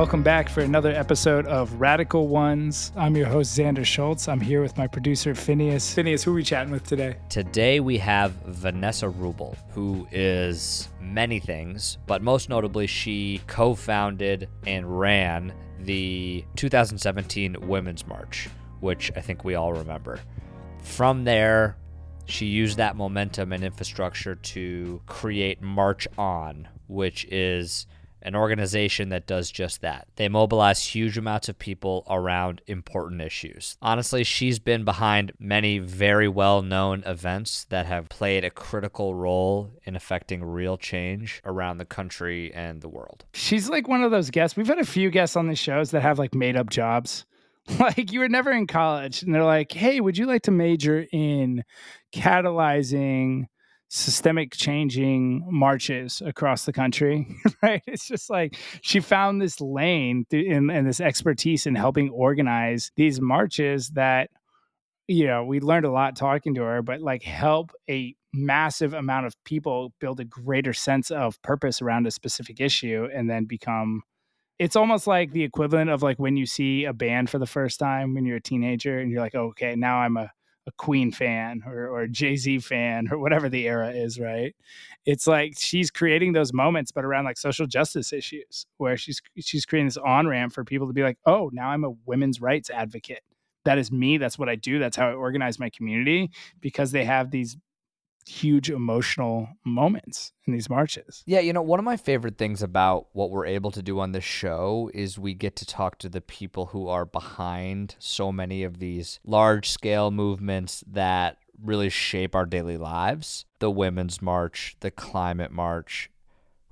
Welcome back for another episode of Radical Ones. I'm your host, Xander Schultz. I'm here with my producer, Phineas. Phineas, who are we chatting with today? Today we have Vanessa Wruble, who is many things, but most notably, she co founded and ran the 2017 Women's March, which I think we all remember. From there, she used that momentum and infrastructure to create March On, which is an organization that does just that. They mobilize huge amounts of people around important issues. Honestly, she's been behind many very well known events that have played a critical role in affecting real change around the country and the world. She's like one of those guests. We've had a few guests on the shows that have like made up jobs. Like you were never in college, and they're like, hey, would you like to major in catalyzing? Systemic changing marches across the country right? It's just like she found this lane and, this expertise in helping organize these marches that you know we learned a lot talking to her but like help a massive amount of people build a greater sense of purpose around a specific issue and then become it's almost like the equivalent of like when you see a band for the first time when you're a teenager and you're like oh, okay now i'm a a Queen fan or, or Jay Z fan or whatever the era is, right? It's like she's creating those moments, but around like social justice issues, where she's she's creating this on ramp for people to be like, oh, now I'm a women's rights advocate. That is me. That's what I do. That's how I organize my community because they have these huge emotional moments in these marches. Yeah, you know, one of my favorite things about what we're able to do on this show is we get to talk to the people who are behind so many of these large scale movements that really shape our daily lives. The Women's March, the Climate March.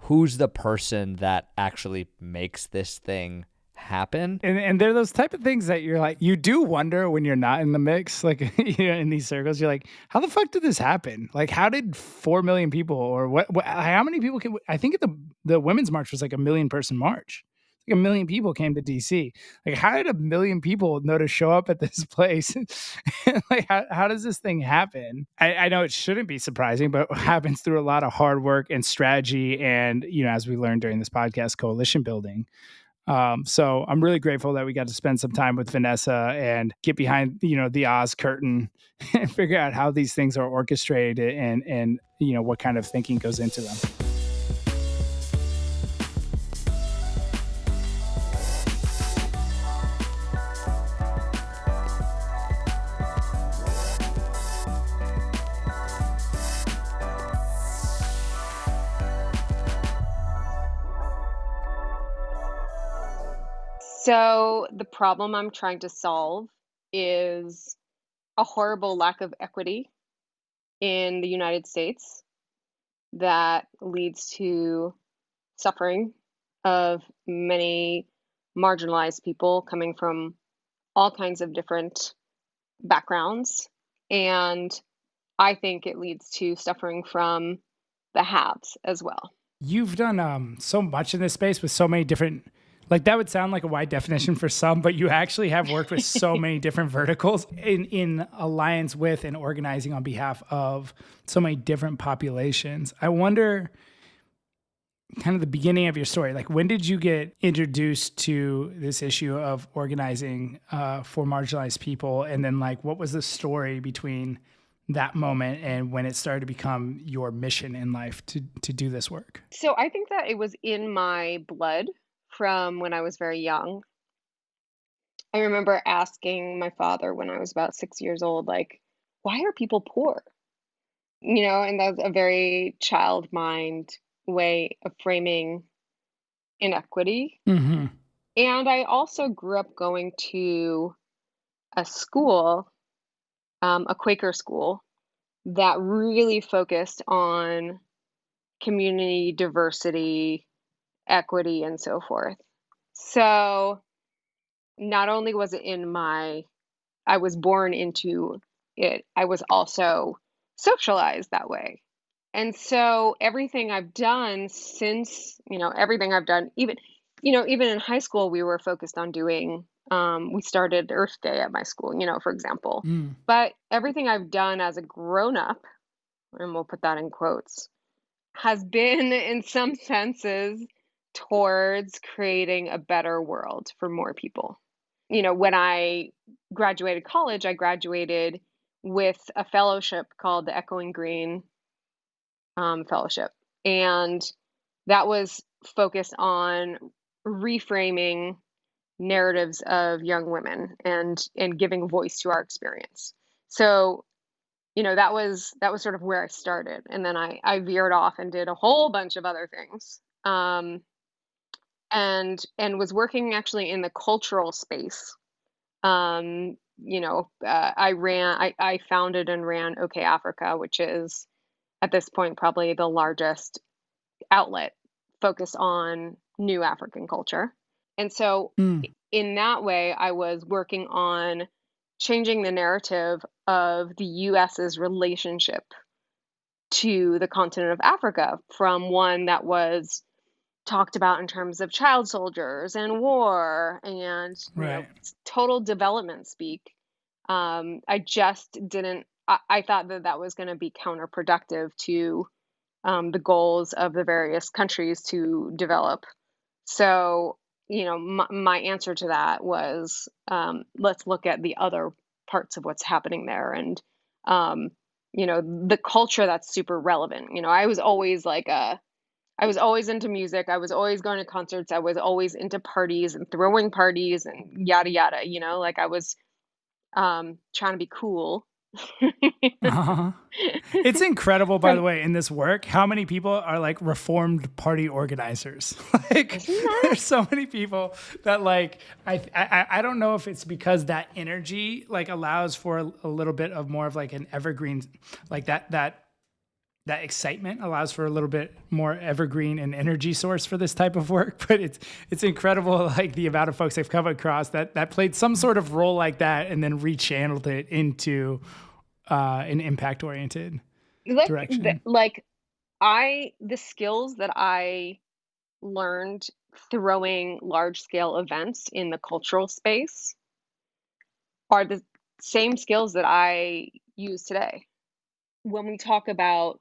Who's the person that actually makes this thing happen. And and they're those type of things that you're like you do wonder when you're not in the mix, like you know, in these circles, you're like, how the fuck did this happen? Like, how did four million people or what? what how many people can? I think the the women's march was like a million person march. Like a million people came to DC. Like, how did a million people know to show up at this place? like, how, how does this thing happen? I, I know it shouldn't be surprising, but happens through a lot of hard work and strategy, and you know, as we learned during this podcast, coalition building. Um, so I'm really grateful that we got to spend some time with Vanessa and get behind, you know, the Oz curtain and figure out how these things are orchestrated and and you know what kind of thinking goes into them. So the problem I'm trying to solve is a horrible lack of equity in the United States that leads to suffering of many marginalized people coming from all kinds of different backgrounds. And I think it leads to suffering from the haves as well. You've done um, so much in this space with so many different like that would sound like a wide definition for some, but you actually have worked with so many different verticals in, in alliance with and organizing on behalf of so many different populations. I wonder kind of the beginning of your story like when did you get introduced to this issue of organizing uh, for marginalized people? And then like what was the story between that moment and when it started to become your mission in life to to do this work? So i think that it was in my blood from when I was very young. I remember asking my father when I was about six years old, like, why are people poor? You know, and that's a very child mind way of framing inequity. Mm-hmm. And I also grew up going to a school, um, a Quaker school, that really focused on community diversity equity and so forth. So not only was it in my I was born into it, I was also socialized that way. And so everything I've done since, you know, everything I've done, even, you know, even in high school, we were focused on doing, um, we started Earth Day at my school, you know, for example. Mm. But everything I've done as a grown up, and we'll put that in quotes, has been in some senses towards creating a better world for more people. You know, when I graduated college, I graduated with a fellowship called the Echoing Green um, Fellowship. And that was focused on reframing narratives of young women and and giving voice to our experience. So, you know, that was that was sort of where I started, and then I I veered off and did a whole bunch of other things, um, and and was working actually in the cultural space. Um, you know, uh, I ran, I, I founded and ran OkayAfrica, which is at this point probably the largest outlet focused on new African culture. And so, Mm. in that way, I was working on changing the narrative of the US's relationship to the continent of Africa from one that was talked about in terms of child soldiers and war and you know, total development speak. Um, I just didn't, I, I thought that that was going to be counterproductive to um, the goals of the various countries to develop. So, you know, my, my answer to that was um, let's look at the other parts of what's happening there and, um, you know, the culture that's super relevant. You know, I was always like a, I was always into music. I was always going to concerts. I was always into parties and throwing parties and yada yada, you know, like I was um, trying to be cool. Uh-huh. It's incredible, by the way, in this work, how many people are like reformed party organizers. like, there's so many people that like I, I I don't know if it's because that energy like allows for a, a little bit of more of like an evergreen, like that that that excitement allows for a little bit more evergreen and energy source for this type of work. But it's it's incredible like the amount of folks I've come across that that played some sort of role like that and then rechanneled it into uh, an impact oriented. like direction. like I the skills that I learned throwing large scale events in the cultural space are the same skills that I use today. When we talk about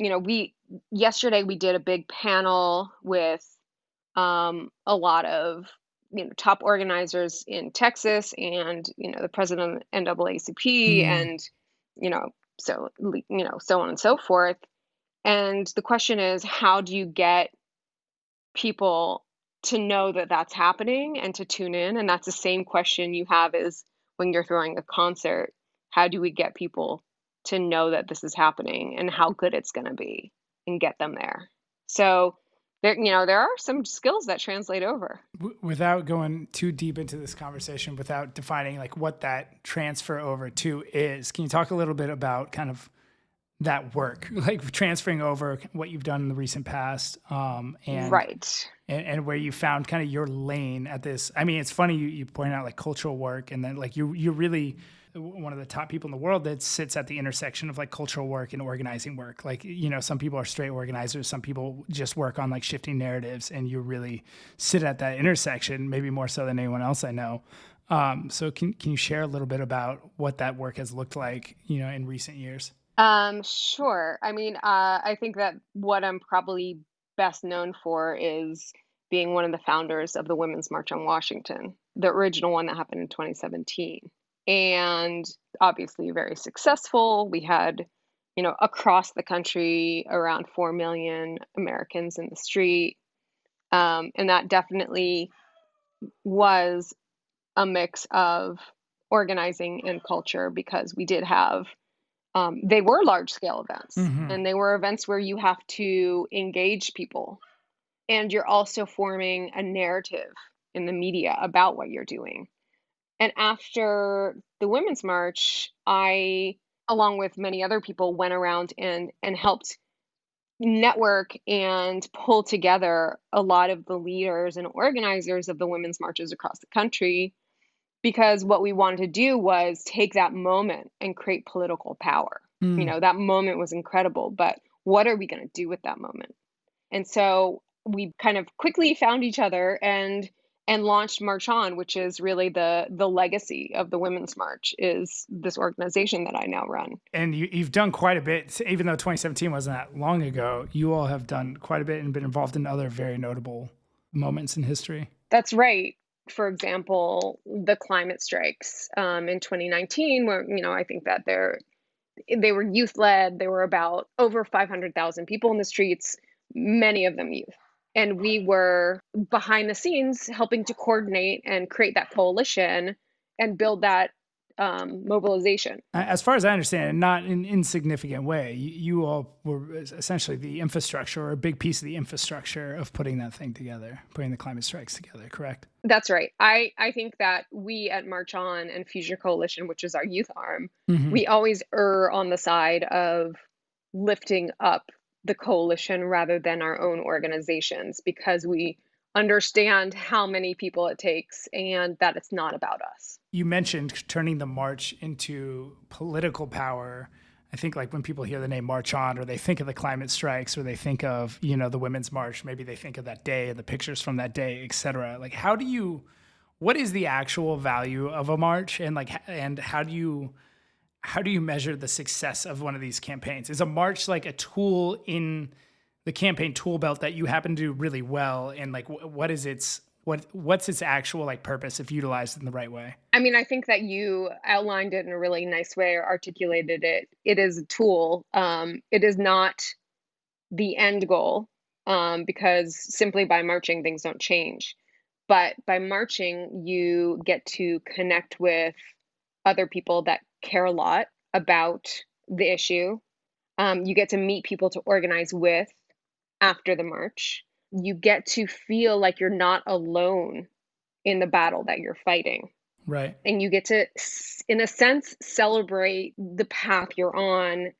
you know, we yesterday we did a big panel with um, a lot of you know top organizers in Texas and you know the president of NAACP Mm. and you know so you know so on and so forth. And the question is, how do you get people to know that that's happening and to tune in? And that's the same question you have is when you're throwing a concert. How do we get people to know that this is happening and how good it's going to be and get them there? So there, you know, there are some skills that translate over. Without going too deep into this conversation, without defining like what that transfer over to is, can you talk a little bit about kind of that work, like transferring over what you've done in the recent past, um, and right. and, and where you found kind of your lane at this. I mean, it's funny you, you point out like cultural work, and then like you you really one of the top people in the world that sits at the intersection of like cultural work and organizing work. Like you know, some people are straight organizers, some people just work on like shifting narratives, and you really sit at that intersection, maybe more so than anyone else I know. Um, so can can you share a little bit about what that work has looked like, you know, in recent years? Um, sure. I mean, uh, I think that what I'm probably best known for is being one of the founders of the Women's March on Washington, the original one that happened in 2017. And obviously very successful. We had, you know, across the country around 4 million Americans in the street. Um, and that definitely was a mix of organizing and culture because we did have um, they were large scale events Mhm. and they were events where you have to engage people and you're also forming a narrative in the media about what you're doing and after the women's march i along with many other people went around and and helped network and pull together a lot of the leaders and organizers of the women's marches across the country because what we wanted to do was take that moment and create political power. You Mm. know, that moment was incredible, but what are we going to do with that moment? And so we kind of quickly found each other and and launched March On, which is really the the legacy of the Women's March, is this organization that I now run. And you, you've done quite a bit, even though 2017 wasn't that long ago. You all have done quite a bit and been involved in other very notable moments in history. That's right. For example, the climate strikes um, in 2019, where you know I think that they're they were youth led. There were about over 500,000 people in the streets, many of them youth and we were behind the scenes helping to coordinate and create that coalition and build that um, mobilization. As far as I understand, not in insignificant way, you, you, all were essentially the infrastructure or a big piece of the infrastructure of putting that thing together, putting the climate strikes together. Correct? That's right. I I think that we at March On and Future Coalition, which is our youth arm, mm-hmm. we always err on the side of lifting up the coalition rather than our own organizations because we understand how many people it takes and that it's not about us. You mentioned turning the march into political power. I think like when people hear the name March On or they think of the climate strikes or they think of, you know, the women's march, maybe they think of that day and the pictures from that day, et cetera. Like how do you what is the actual value of a march and like and how do you how do you measure the success of one of these campaigns? Is a march like a tool in the campaign tool belt that you happen to do really well? And like, what is its what what's its actual like purpose if utilized in the right way? I mean, I think that you outlined it in a really nice way or articulated it. It is a tool. Um, it is not the end goal um, because simply by marching things don't change. But by marching, you get to connect with other people that care a lot about the issue. Um, you get to meet people to organize with after the march. You get to feel like you're not alone in the battle that you're fighting. Right. And you get to, in a sense, celebrate the path you're on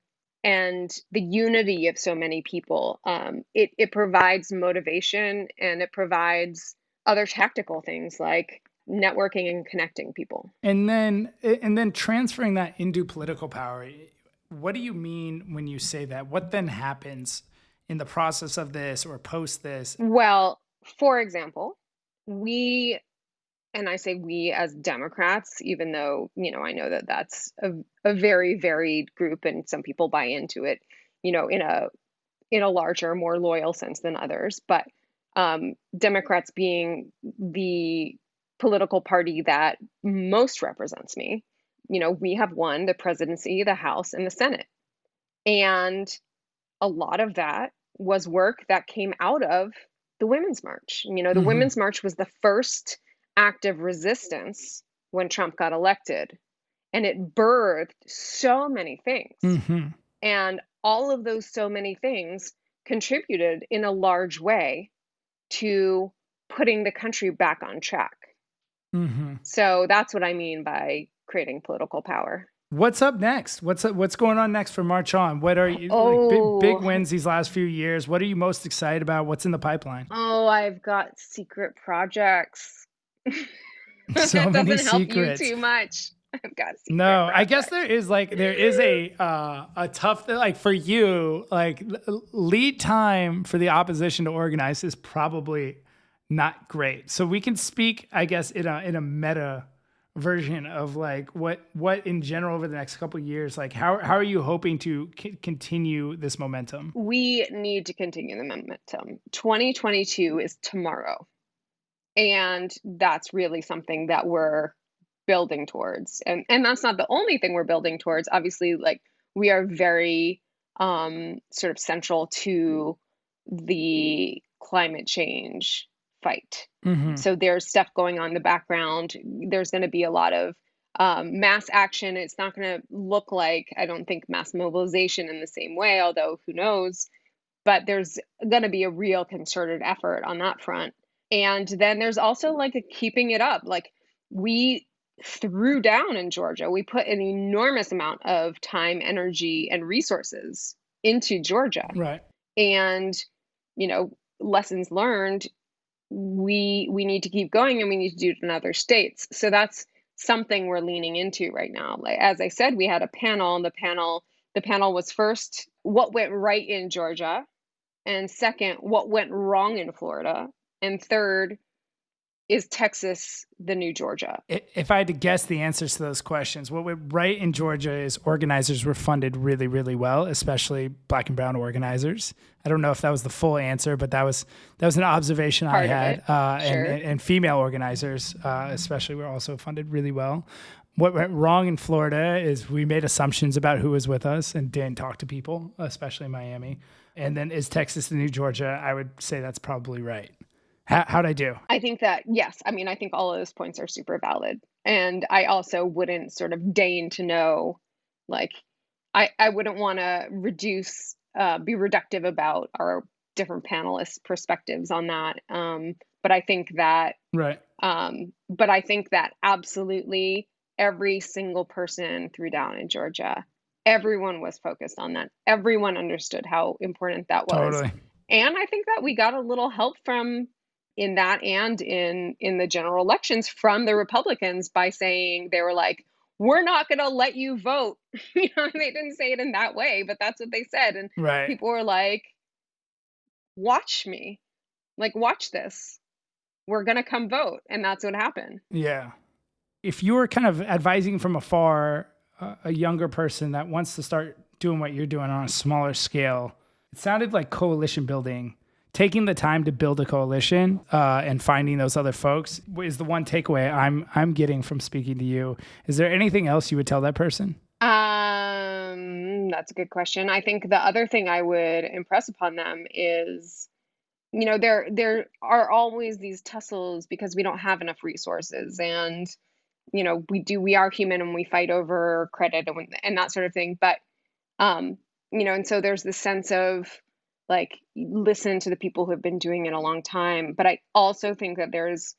and the unity of so many people. Um, it, it provides motivation and it provides other tactical things like networking and connecting people. And then and then transferring that into political power. What do you mean when you say that? What then happens in the process of this or post this? Well, for example, we and I say we as Democrats, even though, you know, I know that that's a, a very varied group and some people buy into it, you know, in a in a larger, more loyal sense than others. But um, Democrats being the political party that most represents me. You know, we have won the presidency, the House, and the Senate. And a lot of that was work that came out of the Women's March. You know, the mm-hmm. Women's March was the first act of resistance when Trump got elected. And it birthed so many things. Mm-hmm. And all of those so many things contributed in a large way to putting the country back on track. Mm-hmm. So that's what I mean by creating political power. What's up next? What's what's going on next for March On? What are you oh. like, big, big wins these last few years? What are you most excited about? What's in the pipeline? Oh, I've got secret projects. so that many doesn't help secrets. you too much. I've got no. Projects. I guess there is like there is a uh, a tough like for you like lead time for the opposition to organize is probably not great. So we can speak, I guess, in a in a meta version of like what what in general over the next couple years like how how are you hoping to c- continue this momentum? We need to continue the momentum. 2022 is tomorrow. And that's really something that we're building towards. And and that's not the only thing we're building towards. Obviously like we are very um sort of central to the climate change fight. Mm-hmm. So there's stuff going on in the background. There's going to be a lot of um, mass action. It's not going to look like, I don't think, mass mobilization in the same way, although who knows. But there's going to be a real concerted effort on that front. And then there's also like a keeping it up. Like we threw down in Georgia, we put an enormous amount of time, energy, and resources into Georgia. Right. And, you know, lessons learned we we need to keep going and we need to do it in other states. So that's something we're leaning into right now. Like as I said, we had a panel and the panel the panel was first what went right in Georgia and second what went wrong in Florida and third is Texas the new Georgia? If I had to guess the answers to those questions, what we're right in Georgia is organizers were funded really, really well, especially black and brown organizers. I don't know if that was the full answer, but that was that was an observation Part I had. Uh, sure. and, and, female organizers, uh, especially, were also funded really well. What went wrong in Florida is we made assumptions about who was with us and didn't talk to people, especially in Miami. And then is Texas the new Georgia? I would say that's probably right. How, how'd I do? I think that, yes, I mean, I think all of those points are super valid. And I also wouldn't sort of deign to know, like, I, I wouldn't want to reduce, uh, be reductive about our different panelists' perspectives on that. Um, but I think that, right. Um, but I think that absolutely every single person threw down in Georgia. Everyone was focused on that. Everyone understood how important that was. Totally. And I think that we got a little help from in that and in in the general elections from the Republicans by saying they were like, "We're not going to let you vote." you know, they didn't say it in that way, but that's what they said, and right. people were like, "Watch me, like watch this. We're going to come vote," and that's what happened. Yeah. If you were kind of advising from afar uh, a younger person that wants to start doing what you're doing on a smaller scale, it sounded like coalition building taking the time to build a coalition uh, and finding those other folks is the one takeaway I'm I'm getting from speaking to you. Is there anything else you would tell that person? Um, that's a good question. I think the other thing I would impress upon them is, you know, there there are always these tussles because we don't have enough resources, and you know, we do we are human and we fight over credit and and that sort of thing. But um, you know, and so there's this sense of like listen to the people who have been doing it a long time. But I also think that there's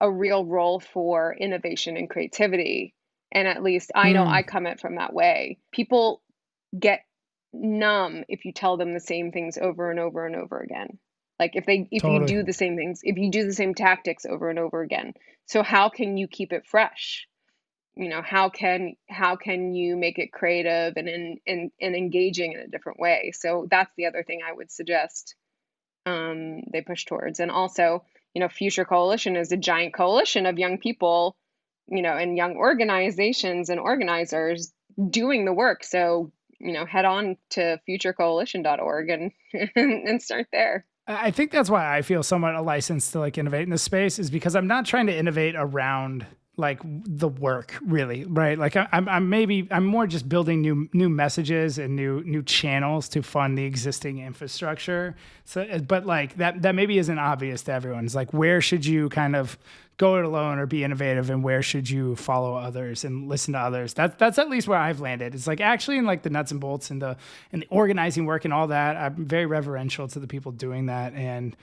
a real role for innovation and creativity. And at least I know mm. I come at from that way. People get numb if you tell them the same things over and over and over again. Like if they if totally. you do the same things, if you do the same tactics over and over again. So how can you keep it fresh? You know how can how can you make it creative and in, in, and engaging in a different way? So that's the other thing i would suggest um, they push towards. And also you know future coalition is a giant coalition of young people you know and young organizations and organizers doing the work. So you know head on to futurecoalition.org and and start there. I think that's why i feel somewhat a license to like innovate in this space is because i'm not trying to innovate around like the work really right? Like I, am I'm maybe i'm more just building new new messages and new new channels to fund the existing infrastructure. So uh, but like that that maybe isn't obvious to everyone. It's like where should you kind of go it alone or be innovative and where should you follow others and listen to others? That's that's at least where i've landed. It's like actually in like the nuts and bolts and the and the organizing work and all that i'm very reverential to the people doing that. And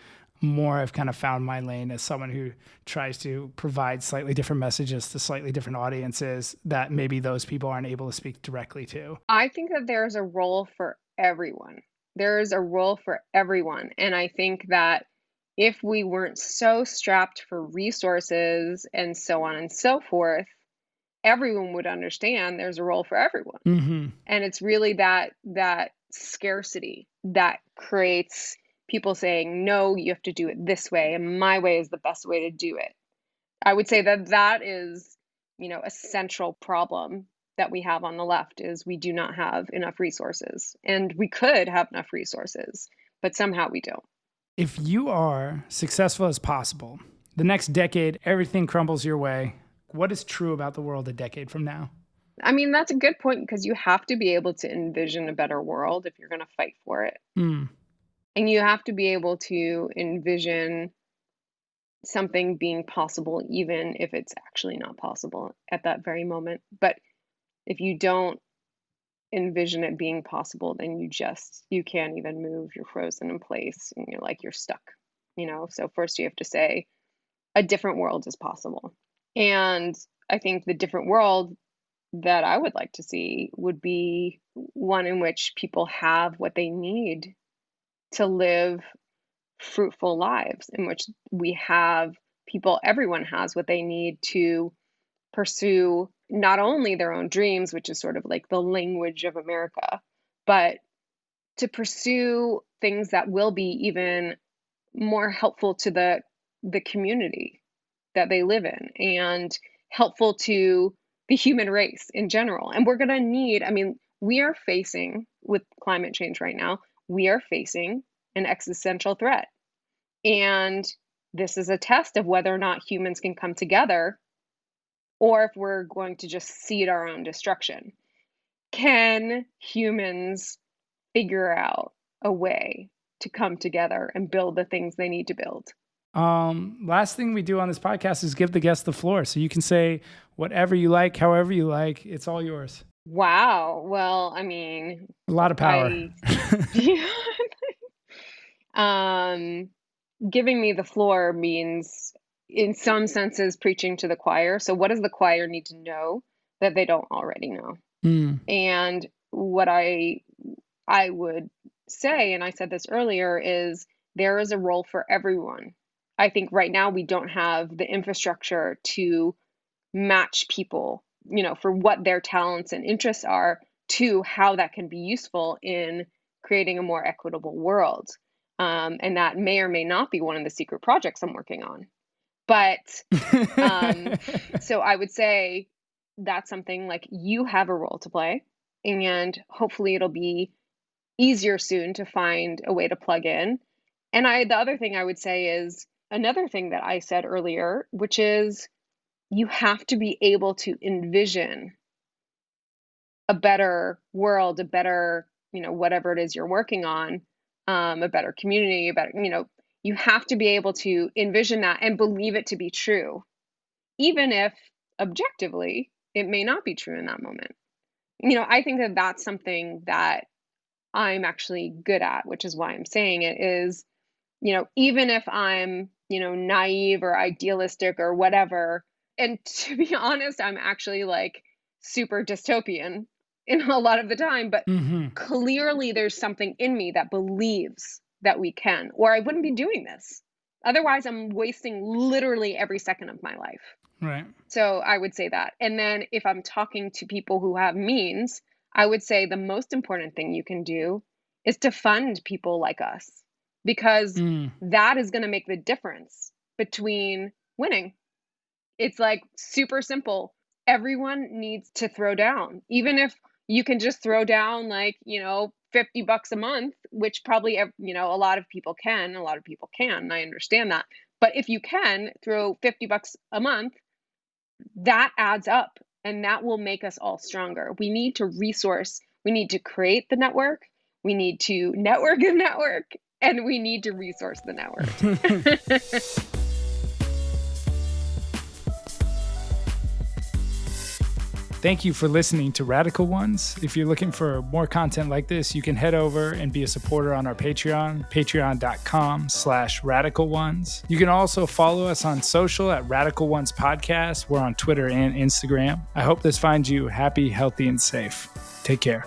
more I've kind of found my lane as someone who tries to provide slightly different messages to slightly different audiences that maybe those people aren't able to speak directly to. I think that there's a role for everyone. There's a role for everyone. And I think that if we weren't so strapped for resources and so on and so forth, everyone would understand there's a role for everyone. Mm-hmm. And it's really that that scarcity that creates people saying, no, you have to do it this way, and my way is the best way to do it. I would say that that is, you know, a central problem that we have on the left is we do not have enough resources. And we could have enough resources, but somehow we don't. If you are successful as possible, the next decade, everything crumbles your way. What is true about the world a decade from now? I mean, that's a good point because you have to be able to envision a better world if you're going to fight for it. Mm. And you have to be able to envision something being possible, even if it's actually not possible at that very moment. But if you don't envision it being possible, then you just, you can't even move. You're frozen in place and you're like, you're stuck, you know? So first you have to say, a different world is possible. And I think the different world that I would like to see would be one in which people have what they need to live fruitful lives in which we have people, everyone has what they need to pursue not only their own dreams, which is sort of like the language of America, but to pursue things that will be even more helpful to the the community that they live in and helpful to the human race in general. And we're going to need, I mean, we are facing with climate change right now, we are facing an existential threat. And this is a test of whether or not humans can come together or if we're going to just seed our own destruction. Can humans figure out a way to come together and build the things they need to build? Um, last thing we do on this podcast is give the guest the floor. So you can say whatever you like, however you like. It's all yours. Wow. Well, I mean, a lot of power. I, um, giving me the floor means, in some senses, preaching to the choir. So, what does the choir need to know that they don't already know? Mm. And what I I would say, and I said this earlier, is there is a role for everyone. I think right now we don't have the infrastructure to match people, you know, for what their talents and interests are to how that can be useful in creating a more equitable world. Um, and that may or may not be one of the secret projects I'm working on. But um, so I would say that's something like you have a role to play, and hopefully it'll be easier soon to find a way to plug in. And I the other thing I would say is another thing that I said earlier, which is you have to be able to envision a better world, a better, you know, whatever it is you're working on, um, a better community, a better, you know, you have to be able to envision that and believe it to be true, even if objectively it may not be true in that moment. You know, I think that that's something that I'm actually good at, which is why I'm saying it is, you know, even if I'm, you know, naive or idealistic or whatever, and to be honest, I'm actually like super dystopian in a lot of the time, but mm-hmm. clearly there's something in me that believes that we can, or I wouldn't be doing this. Otherwise, I'm wasting literally every second of my life. Right. So I would say that. And then if I'm talking to people who have means, I would say the most important thing you can do is to fund people like us because mm. that is going to make the difference between winning. It's like super simple. Everyone needs to throw down, even if you can just throw down like, you know, 50 bucks a month, which probably, you know, a lot of people can, a lot of people can. I understand that. But if you can throw 50 bucks a month, that adds up and that will make us all stronger. We need to resource, we need to create the network, we need to network the network, and we need to resource the network. Thank you for listening to Radical Ones. If you're looking for more content like this, you can head over and be a supporter on our Patreon, patreon.com slash radical ones. You can also follow us on social at Radical Ones Podcast. We're on Twitter and Instagram. I hope this finds you happy, healthy, and safe. Take care.